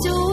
do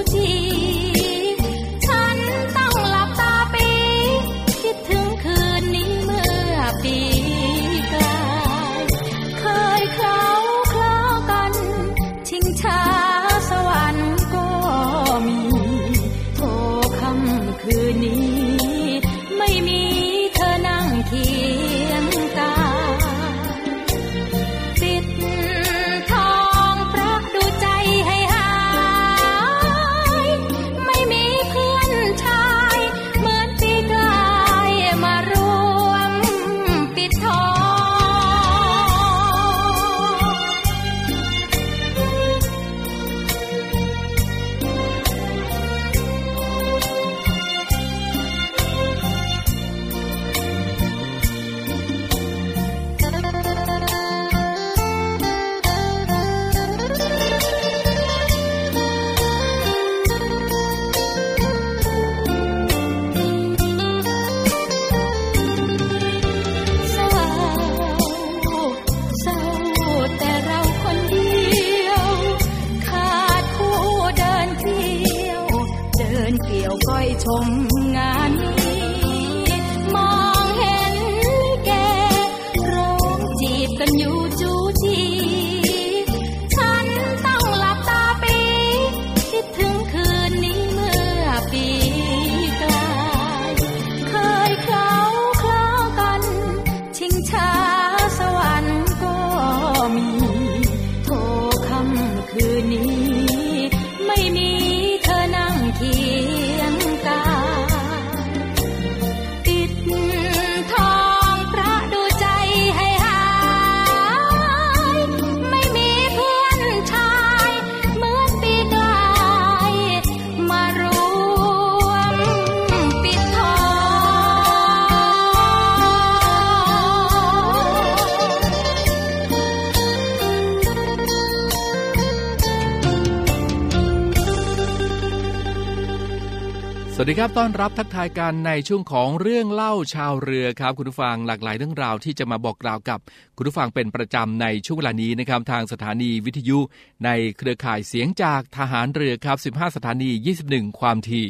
วัสดีครับ ต้อนรับทักทายกันในช่วงของเรื่องเล่าชาวเรือครับ คุณผู้ฟังหลากหลายเรื่องราวที่จะมาบอกกล่าวกับคุณผู้ฟังเป็นประจำในช่วงเวลานี้นะครับทางสถานีวิทยุ ในเครือข่ายเสียงจากทหารเรือครับ 15 สถานี 21 ความถี่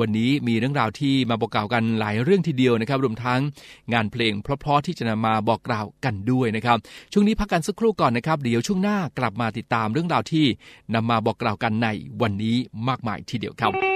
วันนี้มีเรื่องราวที่มาบอกกล่าวกันหลายเรื่องทีเดียวนะครับ รวมทั้งงานเพลงเพราะๆที่จะนำมาบอกกล่าวกันด้วยนะครับ ช่วงนี้พักกันสักครู่ก่อนนะครับ เดี๋ยวช่วงหน้ากลับมาติดตามเรื่องราวที่นำมาบอกกล่าวกันในวันนี้มากมายทีเดียวครับ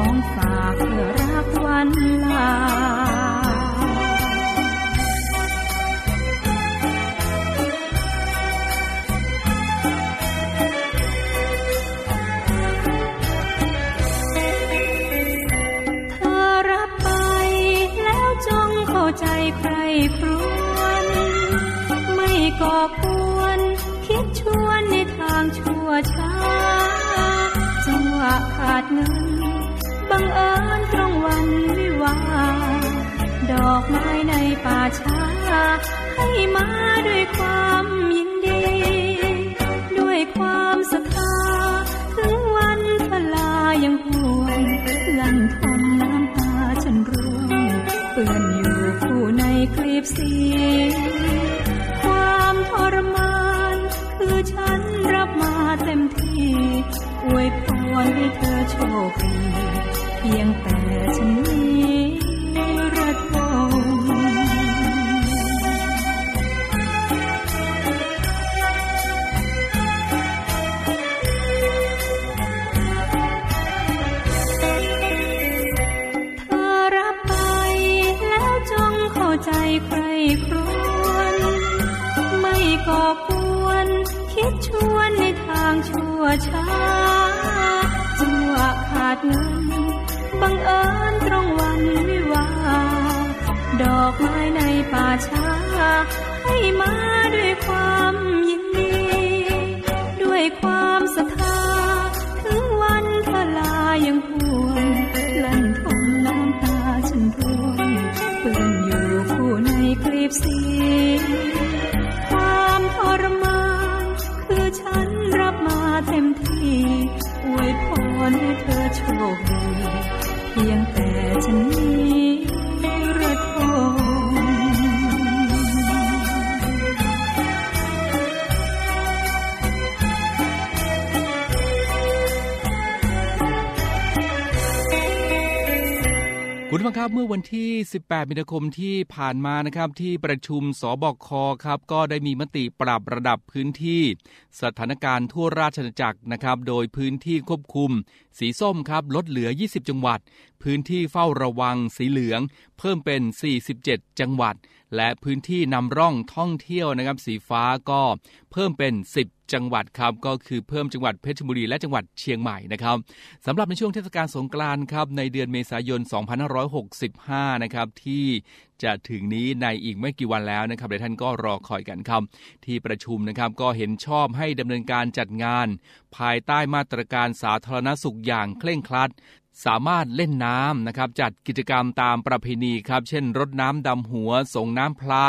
ของฝากเพื่อรักวันลาเธอรับไปแล้วจงเข้าใจใครครวน ไม่ก่อกวนคิดชวนในทางชั่วช้าจังหวะขาดเงิน บังเอิญตรงวันวิวา ดอกไม้ในป่าช้า ให้มาด้วยความยินดี ด้วยความศรัทธาถึงวันทลายังหวนลันทมน้ำตาฉันร่วงเปื้อนอยู่ผู้ในคลีบสีความทรมาน คือฉันรับมาเต็มที่อวยพรให้เธอโชคดี พียงแต่ฉันนี้ระทมเธอรับไปแล้วจงเข้าใจใครครวน ไม่ก่อกวนคิดชวนในทางชั่วช้าจังหวขาดเงิน บังเอิญตรงวันวิวา ดอกไม้ในป่าช้า ให้มาด้วยความยินดี ด้วยความศรัทธา ถึงวันทลายังหวนลันทมน้ำตาฉันร่วงเปื้อนอยู่ผู้ในคลีบสีความทรมานคือฉันรับมาเต็มที่อวยพรให้เธอโชคดี คุณผู้ฟังครับเมื่อวันที่ 18 มีนาคมที่ผ่านมานะครับที่ประชุมสบคครับก็ได้มีมติปรับระดับพื้นที่ สถานการณ์ทั่วราชอาณาจักรนะครับ โดยพื้นที่ควบคุม สีส้มครับลดเหลือ 20 จังหวัดพื้นที่เฝ้าระวังสีเหลือง เพิ่มเป็น 47 จังหวัด และพื้นที่นำร่องท่องเที่ยวนะครับสีฟ้าก็เพิ่มเป็น 10 จังหวัดครับก็คือเพิ่มจังหวัดเพชรบุรีและจังหวัดเชียงใหม่นะครับสำหรับในช่วงเทศกาลสงกรานต์ครับในเดือนเมษายน 2565 นะครับที่จะถึงนี้ในอีกไม่กี่วันแล้วนะครับเดี๋ยวท่านก็รอคอยกันครับ ที่ประชุมนะครับก็เห็นชอบให้ดำเนินการจัดงาน ภายใต้มาตรการสาธารณสุขอย่างเคร่งครัด สามารถเล่นน้ำนะครับ จัดกิจกรรมตามประเพณีครับ เช่นรดน้ำดำหัว ส่งน้ำพระ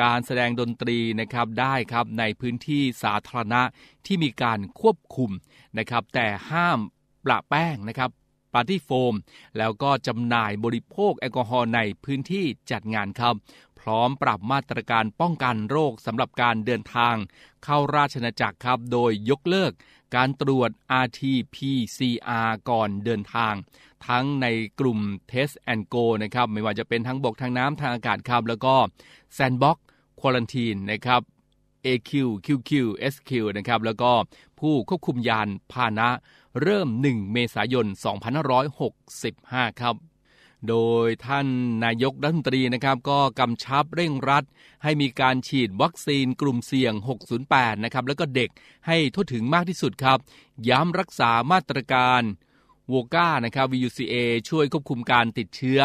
การแสดงดนตรีนะครับได้ครับในพื้นที่สาธารณะที่มีการควบคุมนะครับ แต่ห้ามประแป้งนะครับปาร์ตี้โฟม แล้วก็จำหน่ายบริโภคแอลกอฮอล์ในพื้นที่จัดงานครับ พร้อมปรับมาตรการป้องกันโรคสำหรับการเดินทาง เข้าราชอาณาจักรครับ โดยยกเลิก การตรวจ RT-PCR ก่อนเดินทาง ทั้งในกลุ่ม Test and Go นะครับ ไม่ว่าจะเป็นทั้งบกทางน้ำทางอากาศครับ แล้วก็ Sandbox Quarantine นะครับ AQ QQ SQ นะครับ แล้วก็ผู้ควบคุมยานพาหนะ เริ่ม 1 เมษายน 2565 ครับ โดยท่านนายกรัฐมนตรีนะครับก็กำชับเร่งรัด ให้มีการฉีดวัคซีนกลุ่มเสี่ยง 608 นะครับแล้วก็เด็กให้ทั่วถึงมากที่สุดครับ ย้ำรักษามาตรการโวก้านะครับ VUCA ช่วยควบคุมการติดเชื้อ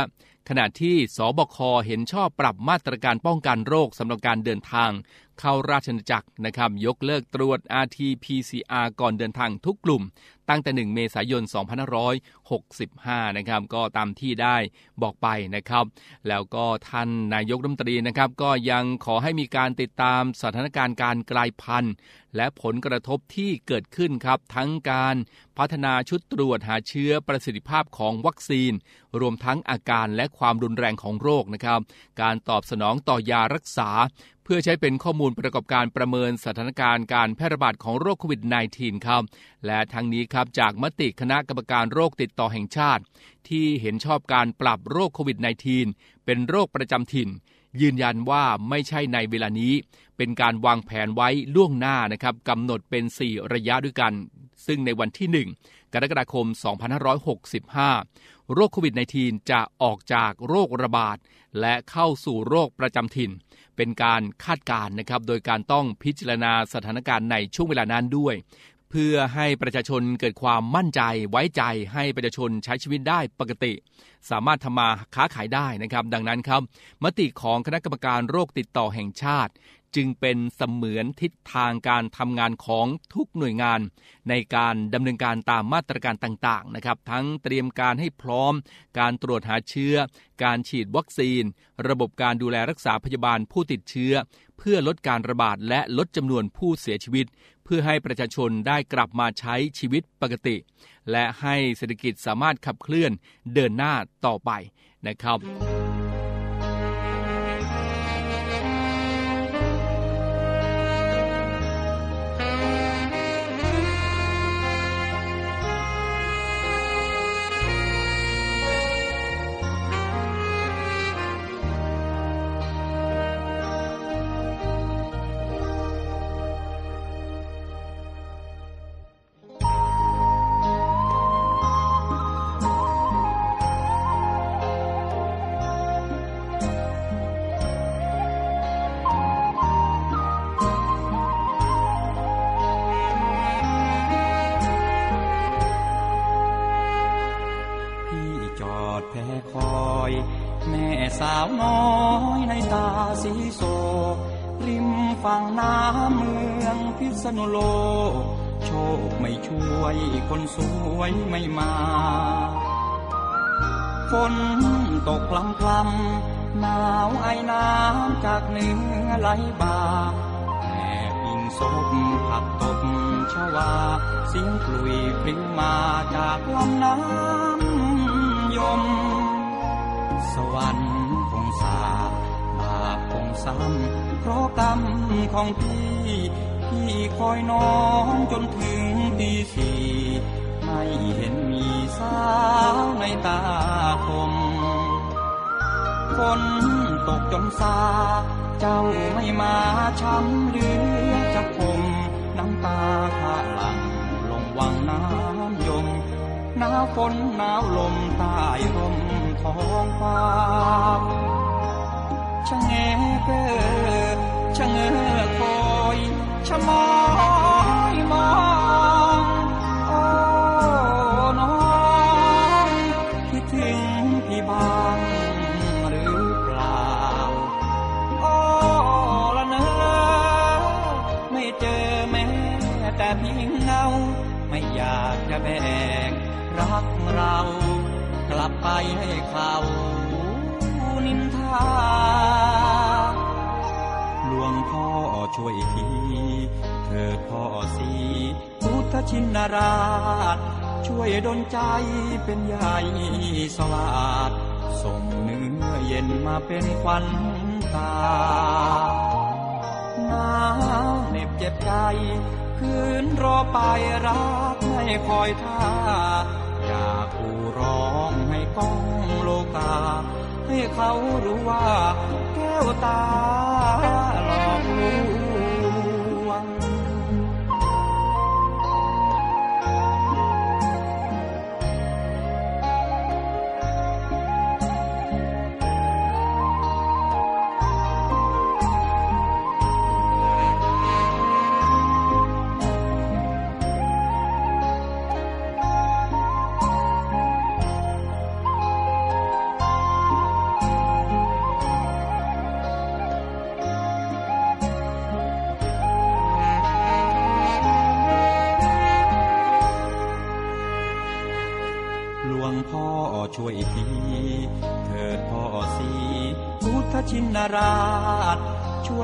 ขณะที่สบคเห็นชอบปรับมาตรการป้องกันโรคสำหรับการเดินทาง เข้าราชอาณาจักรนะครับ ยกเลิกตรวจ RT-PCR ก่อนเดินทางทุกกลุ่ม ตั้งแต่ 1 เมษายน 2565 นะครับ ก็ตามที่ได้บอกไปนะครับ แล้วก็ท่านนายกรัฐมนตรีนะครับ ก็ยังขอให้มีการติดตามสถานการณ์การกลายพันธุ์ และผลกระทบที่เกิดขึ้นครับ ทั้งการพัฒนาชุดตรวจหาเชื้อประสิทธิภาพของวัคซีน รวมทั้งอาการและความรุนแรงของโรคนะครับ การตอบสนองต่อยารักษา เพื่อใช้เป็นข้อมูลประกอบการประเมินสถานการณ์การแพร่ระบาดของโรคโควิด -19 ครับ และทั้งนี้ครับจากมติคณะกรรมการโรคติดต่อแห่งชาติ ที่เห็นชอบการปรับโรคโควิด -19 เป็นโรคประจำถิ่น ยืนยันว่าไม่ใช่ในเวลานี้ เป็นการวางแผนไว้ล่วงหน้านะครับกำหนดเป็น 4 ระยะด้วยกัน ซึ่งในวันที่ 1 กรกฎาคม 2565 โรคโควิด -19 จะออกจากโรคระบาด และเข้าสู่โรคประจำถิ่น เป็นการคาดการณ์นะครับ โดยการต้องพิจารณาสถานการณ์ในช่วงเวลานั้นด้วย เพื่อให้ประชาชนเกิดความมั่นใจไว้ใจให้ประชาชนใช้ชีวิตได้ปกติ สามารถทำมาค้าขายได้นะครับ ดังนั้นครับ มติของคณะกรรมการโรคติดต่อแห่งชาติ จึงเป็นเสมือนทิศทางการทำงานของทุกหน่วยงาน ในการดำเนินการตามมาตรการต่างๆนะครับ ทั้งเตรียมการให้พร้อม การตรวจหาเชื้อ การฉีดวัคซีน ระบบการดูแลรักษาพยาบาลผู้ติดเชื้อ เพื่อลดการระบาดและลดจำนวนผู้เสียชีวิต เพื่อให้ประชาชนได้กลับมาใช้ชีวิตปกติ และให้เศรษฐกิจสามารถขับเคลื่อนเดินหน้าต่อไปนะครับ จากเหนือไหลบ่าแอบอิงศพผักตบชวา เสียงกลุยพลิ้วมาจากลำน้ำยม สวรรค์คงสาบาปคงซ้ำเพราะกรรมของพี่พี่คอยน้องจนถึงตีสี่ไม่เห็นมีสาวในตาคมฝน ตกจนซา เจ้าไม่มาช้ำหลือจะคมน้ำตาข้าหลังลงวังน้ำยมหนาวฝนหนาวลมใต้ร่มท้องฟ้าชะเงเกอชะเงอคอยชะมอย แต่เพียงเงา ไม่อยากจะแบ่งรักเรา กลับไปให้เขานินทาหลวงพ่อช่วยทีเถิดพ่อสีพุทธชินราช ช่วยดลใจเป็นใหญ่สวาดส่งเนื้อเย็นมาเป็นควันตาหนาวเหน็บเจ็บใจ คืนรอไปรักไม่คอยท่า อยากกูร้องให้ก้องโลกา ให้เขารู้ว่าแก้วตา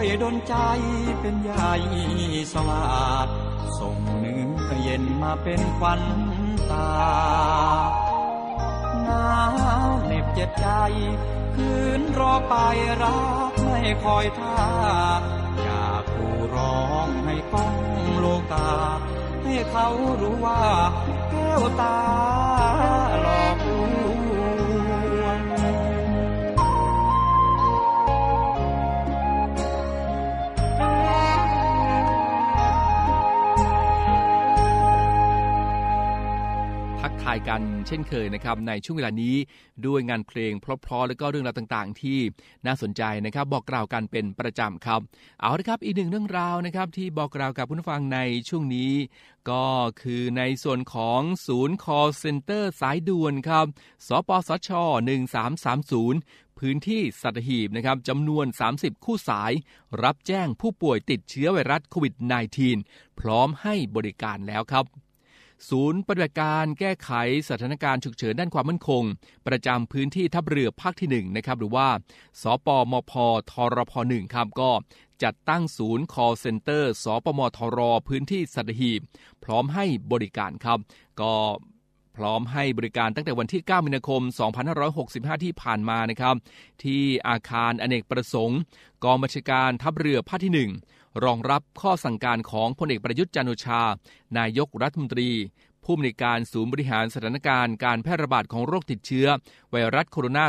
วยดลใจเป็นใหญ่สวาดส่งเนื้อเย็นมาเป็นควันตาหนาวเหน็บเจ็บใจ คืนรอไปรักไม่คอยท่าอยากผูร้องให้ก้องโลกา ให้เขารู้ว่าแก้วตาายกันเช่นเคยนะครับในช่วงเวลานี้ด้วยงานเพลงเพราะๆแล้วก็เรื่องราวต่างๆ ที่น่าสนใจนะครับบอกกล่าวกันเป็นประจำครับ เอาละครับอีกหนึ่งเรื่องราวนะครับที่บอกกล่าวกับผู้ฟังในช่วงนี้ ก็คือในส่วนของศูนย์ call center สายด่วนครับ สปสช 1330พื้นที่สัตหีบนะครับจำนวน 30 คู่สาย รับแจ้งผู้ป่วยติดเชื้อไวรัสโควิด -19 พร้อมให้บริการแล้วครับ ศูนย์ปฏิบัติการแก้ไขสถานการณ์ฉุกเฉินด้านความมั่นคง ประจำพื้นที่ทัพเรือภาคที่ 1 นะครับ หรือว่า สปมพทรพ1ครับก็จัดตั้งศูนย์ call center สปมทรพื้นที่สัตหีบ พร้อมให้บริการครับ ก็พร้อมให้บริการตั้งแต่วันที่ 9 มีนาคม 2565 ที่ผ่านมานะครับ ที่อาคารอเนกประสงค์ กองบัญชาการทัพเรือภาคที่ 1 รองรับข้อสั่งการของพลเอกประยุทธ์จันโอชา นายกรัฐมนตรี ผู้อำนวยการศูนย์บริหารสถานการณ์การแพร่ระบาดของโรคติดเชื้อ ไวรัสโคโรนา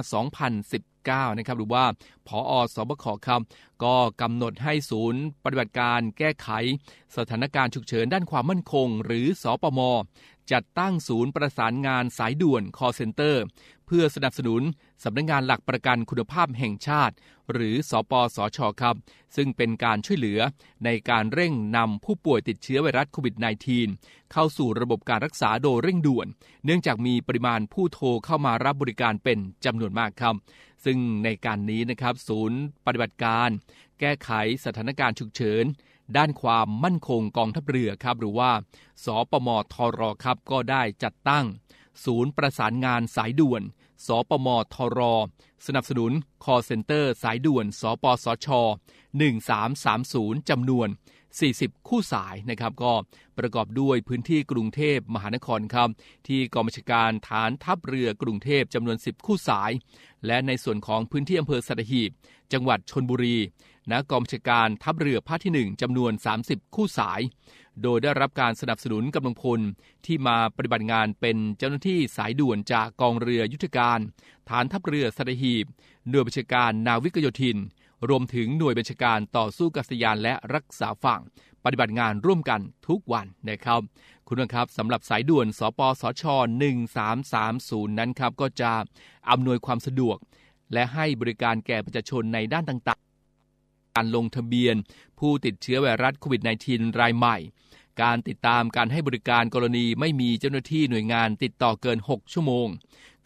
2019 นะครับหรือว่าผออสบคครับก็กำหนดให้ศูนย์ปฏิบัติการแก้ไข สถานการณ์ฉุกเฉินด้านความมั่นคง หรือสอปมจัดตั้งศูนย์ประสานงานสายด่วน call center เพื่อสนับสนุนสำนักงงานหลักประกันคุณภาพแห่งชาติ หรือสอปสชครับ ซึ่งเป็นการช่วยเหลือในการเร่งนำผู้ป่วยติดเชื้อไวรัสโควิด -19 เข้าสู่ระบบการรักษาโดยเร่งด่วน เนื่องจากมีปริมาณผู้โทรเข้ามารับบริการเป็นจำนวนมากครับ ซึ่งในการนี้นะครับศูนย์ปฏิบัติการ แก้ไขสถานการณ์ฉุกเฉินด้านความมั่นคงกองทัพเรือครับ หรือว่า สปมทรครับก็ได้จัดตั้ง ศูนย์ประสานงานสายด่วน สปมทร สนับสนุนคอเซ็นเตอร์สายด่วน สปสช 1330 จำนวน 40 คู่สายนะครับก็ประกอบด้วยพื้นที่กรุงเทพมหานครครับที่กองบัญชาการฐานทัพเรือกรุงเทพจำนวน 10 คู่สาย และในส่วนของพื้นที่อำเภอสัตหีบ จังหวัดชนบุรีณกองบัญชาการทัพเรือภาคที่ 1จำนวน 30 คู่สาย โดยได้รับการสนับสนุนกำลังพลที่มาปฏิบัติงานเป็นเจ้าหน้าที่สายด่วนจากกองเรือยุทธการ ฐานทัพเรือสัตหีบหน่วยบัญชาการนาวิกโยธิน รวมถึงหน่วยบัญชาการต่อสู้กัษยานและรักษาฝั่ง ปฏิบัติงานร่วมกันทุกวันนะครับ คุณผู้ชมครับสำหรับสายด่วน สปสช 1330 นั้นครับ ก็จะอำนวยความสะดวก และให้บริการแก่ประชาชนในด้านต่างๆ การลงทะเบียน ผู้ติดเชื้อไวรัสโควิด -19 รายใหม่ การติดตามการให้บริการกรณีไม่มีเจ้าหน้าที่หน่วยงานติดต่อเกิน 6 ชั่วโมง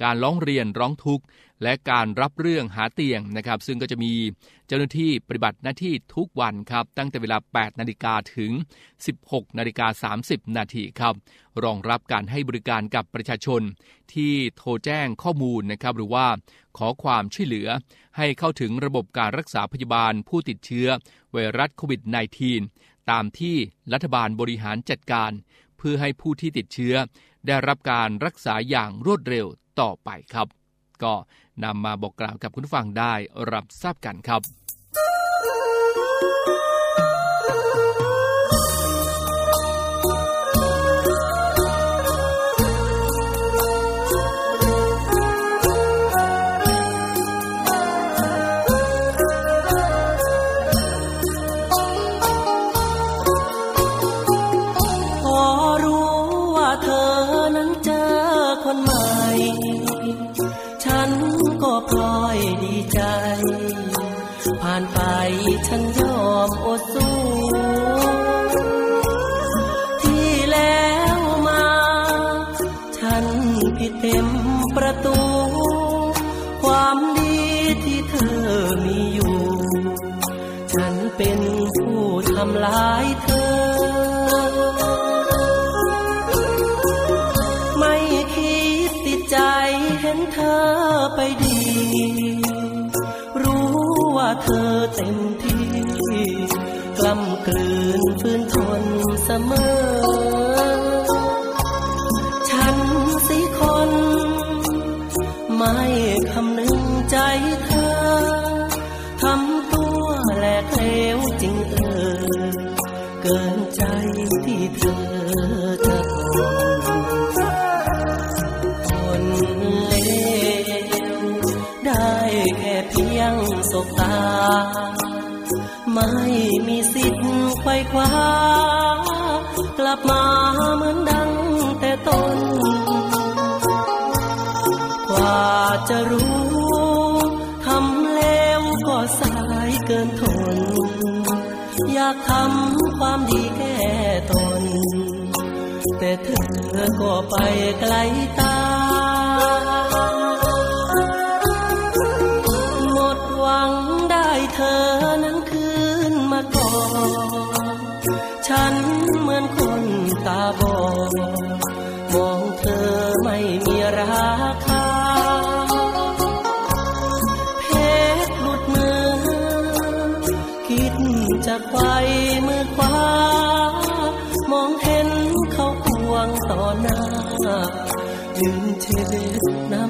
การร้องเรียนร้องทุกข์ และการรับเรื่องหาเตียงนะครับ ซึ่งก็จะมีเจ้าหน้าที่ปฏิบัติหน้าที่ทุกวันครับ ตั้งแต่เวลา 8 นาฬิกาถึง 16 นาฬิกา 30 นาทีครับ รองรับการให้บริการกับประชาชน ที่โทรแจ้งข้อมูลนะครับ หรือว่าขอความช่วยเหลือ ให้เข้าถึงระบบการรักษาพยาบาลผู้ติดเชื้อไวรัสโควิด -19 ตามที่รัฐบาลบริหารจัดการ เพื่อให้ผู้ที่ติดเชื้อ ได้รับการรักษาอย่างรวดเร็วต่อไปครับ ก็นำมาบอกกล่าวกับคุณผู้ฟังได้รับทราบกันครับ เธอเต็มที่ กล้ำกลืนฟื้นทนเสมอ ฉันสิคน ไม่คำนึงใจเธอ ทำตัวแหลกเหวจริงเออ เกินใจที่เธอ ทธิ์ไขว้คว้ากลับมาเหมือนดังแต่ต้น กว่าจะรู้ทำแล้วก็สายเกินทน อยากทำความดีแก้ตน แต่เธอก็ไปไกลตา ฉันเหมือนคนตาบอดมองเธอไม่มีราคา เพชรหลุดมือ คิดจะไขว้มือขวามองเห็นเขาควงต่อหน้ายืนเช็ดน้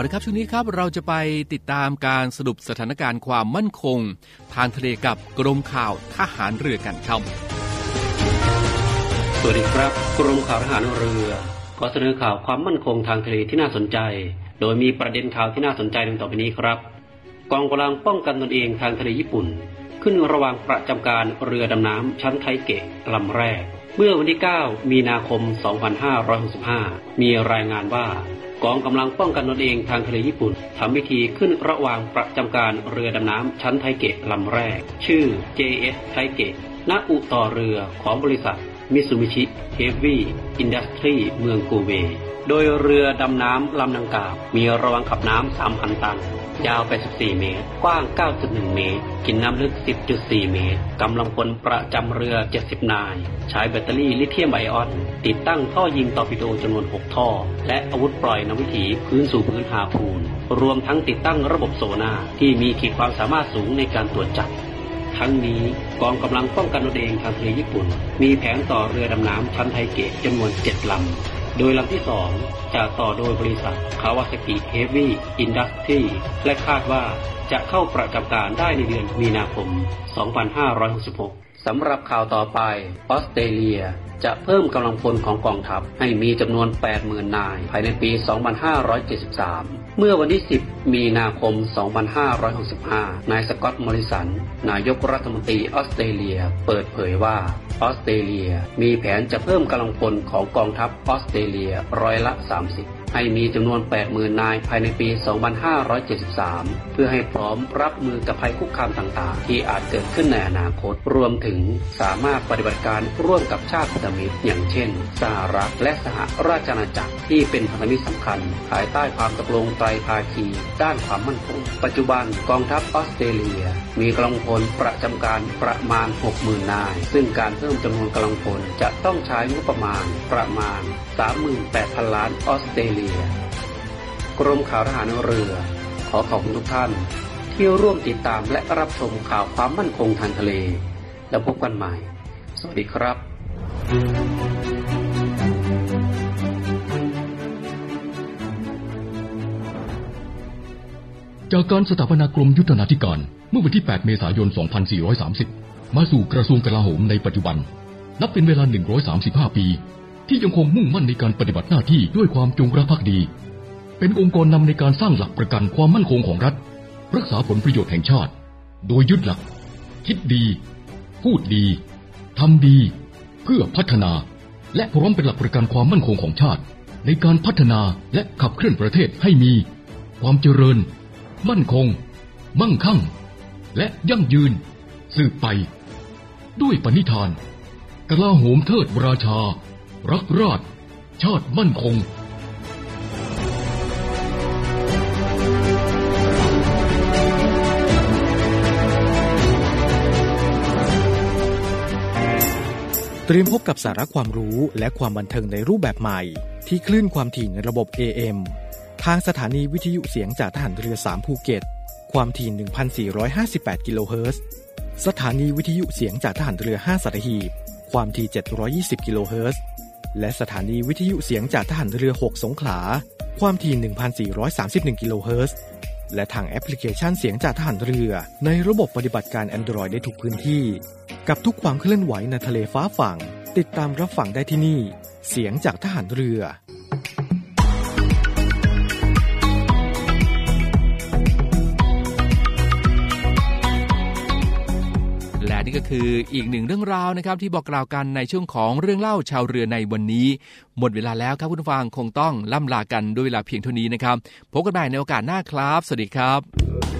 าละครับช่วงนี้ครับเราจะไปติดตามการสรุปสถานการณ์ความมั่นคง ทางทะเลกับกรมข่าวทหารเรือกันครับ สวัสดีครับกรมข่าวทหารเรือขอเสนอข่าวความมั่นคงทางทะเลที่น่าสนใจ โดยมีประเด็นข่าวที่น่าสนใจดังต่อไปนี้ครับ กองกำลังป้องกันตนเองทางทะเลญี่ปุ่น ขึ้นระหว่างประจำการเรือดำน้ำชั้นไทเกะลำแรก เมื่อวันที่ 9 มีนาคม 2565 มีรายงานว่ากองกำลังป้องกันตนเองทางทะเลญี่ปุ่นทำพิธีขึ้นระหว่างประจำการเรือดำน้ำชั้นไทเกะลำแรก ชื่อ JS ไทเกะ ณอู่ต่อเรือของบริษัท Mitsubishi Heavy Industries เมืองโกเบ โดยเรือดำน้ำลำดังกล่าวมีระวางขับน้ำ 3,000 ตัน ยาว 84 เมตร กว้าง 9.1 เมตร กินน้ำลึก 10.4 เมตร กำลังพลประจำเรือ 70 นาย ใช้แบตเตอรี่ลิเธียมไอออน ติดตั้งท่อยิงตอร์ปิโดจำนวน 6 ท่อ และอาวุธปล่อยนำวิถีพื้นสู่พื้น Harpoon รวมทั้งติดตั้งระบบโซนาร์ที่มีขีดความสามารถสูงในการตรวจจับ ทั้งนี้กองกำลังป้องกันตนเองทางทะเลญี่ปุ่น มีแผนต่อเรือดำน้ำชั้นไทเกะจำนวน7ลำ โดยลำที่สองจะต่อโดยบริษัท Kawasaki Heavy Industries และคาดว่าจะเข้าประจำการได้ในเดือนมีนาคม 2566 สำหรับข่าวต่อไป ออสเตรเลียจะเพิ่มกำลังพลของกองทัพให้มีจำนวน 80,000 นาย ภายในปี 2573 เมื่อวันที่ 10 มีนาคม 2565 นายสกอตต์มอริสัน นายกรัฐมนตรีออสเตรเลีย เปิดเผยว่าออสเตรเลียมีแผนจะเพิ่มกำลังพลของกองทัพออสเตรเลียร้อยละ 30 ให้มีจำนวน 80,000 นายภายในปี 2573 เพื่อให้พร้อมรับมือกับภัยคุกคามต่างๆ ที่อาจเกิดขึ้นในอนาคต รวมถึงสามารถปฏิบัติการร่วมกับชาติพันธมิตร อย่างเช่น สหรัฐและสหราชอาณาจักรที่เป็นพันธมิตรสำคัญ ภายใต้ความตกลงไตรภาคี ด้านความมั่นคง ปัจจุบันกองทัพออสเตรเลีย มีกำลังพลประจำการประมาณ 60,000 นาย ซึ่งการเพิ่มจำนวนกำลังพลจะต้องใช้งบประมาณประมาณ 38,000 ล้านออสเตรเลีย กรมข่าวทหารเรือ ขอขอบคุณทุกท่าน ที่ร่วมติดตามและรับชมข่าวความมั่นคงทางทะเล แล้วพบกันใหม่ สวัสดีครับจากการสถาปนากรมยุทธนาธิการเมื่อวันที่ 8 เมษายน 2430 มาสู่กระทรวงกลาโหมในปัจจุบัน นับเป็นเวลา 135 ปี ที่ยังคงมุ่งมั่นในการปฏิบัติหน้าที่ด้วยความจงรักภักดี เป็นองค์กรนำในการสร้างหลักประกันความมั่นคงของรัฐ รักษาผลประโยชน์แห่งชาติ โดยยึดหลัก คิดดี พูดดีทำดี เพื่อพัฒนา และพร้อมเป็นหลักประกันความมั่นคงของชาติ ในการพัฒนาและขับเคลื่อนประเทศให้มี ความเจริญ มั่นคง มั่งคั่ง และยั่งยืน สืบไป ด้วยปณิธานกลาโหมเทิดราชา รักราช ชาติมั่นคงเตรียมพบกับสาระความรู้และความบันเทิงในรูปแบบใหม่ ที่คลื่นความถี่ในระบบ AM ทางสถานีวิทยุเสียงจากทหารเรือ 3 ภูเก็ต ความถี่ 1,458 กิโลเฮิรตซ์ สถานีวิทยุเสียงจากทหารเรือ 5สัตหีบ ความถี่ 720 กิโลเฮิรตซ์ และสถานีวิทยุเสียงจากทหารเรือ 6 สงขลา ความถี่ 1,431 กิโลเฮิรตซ์ และทางแอปพลิเคชันเสียงจากทหารเรือ ในระบบปฏิบัติการ Android ได้ทุกพื้นที่ กับทุกความเคลื่อนไหวในทะเลฟ้าฝั่ง ติดตามรับฟังได้ที่นี่ เสียงจากทหารเรือ นี่ก็คืออีกหนึ่งเรื่องราวนะครับที่บอกกล่าวกันในช่วงของเรื่องเล่าชาวเรือในวันนี้ หมดเวลาแล้วครับคุณฟังคงต้องล่ำลากันด้วยเวลาเพียงเท่านี้นะครับพบกันใหม่ในโอกาสหน้าครับ สวัสดีครับ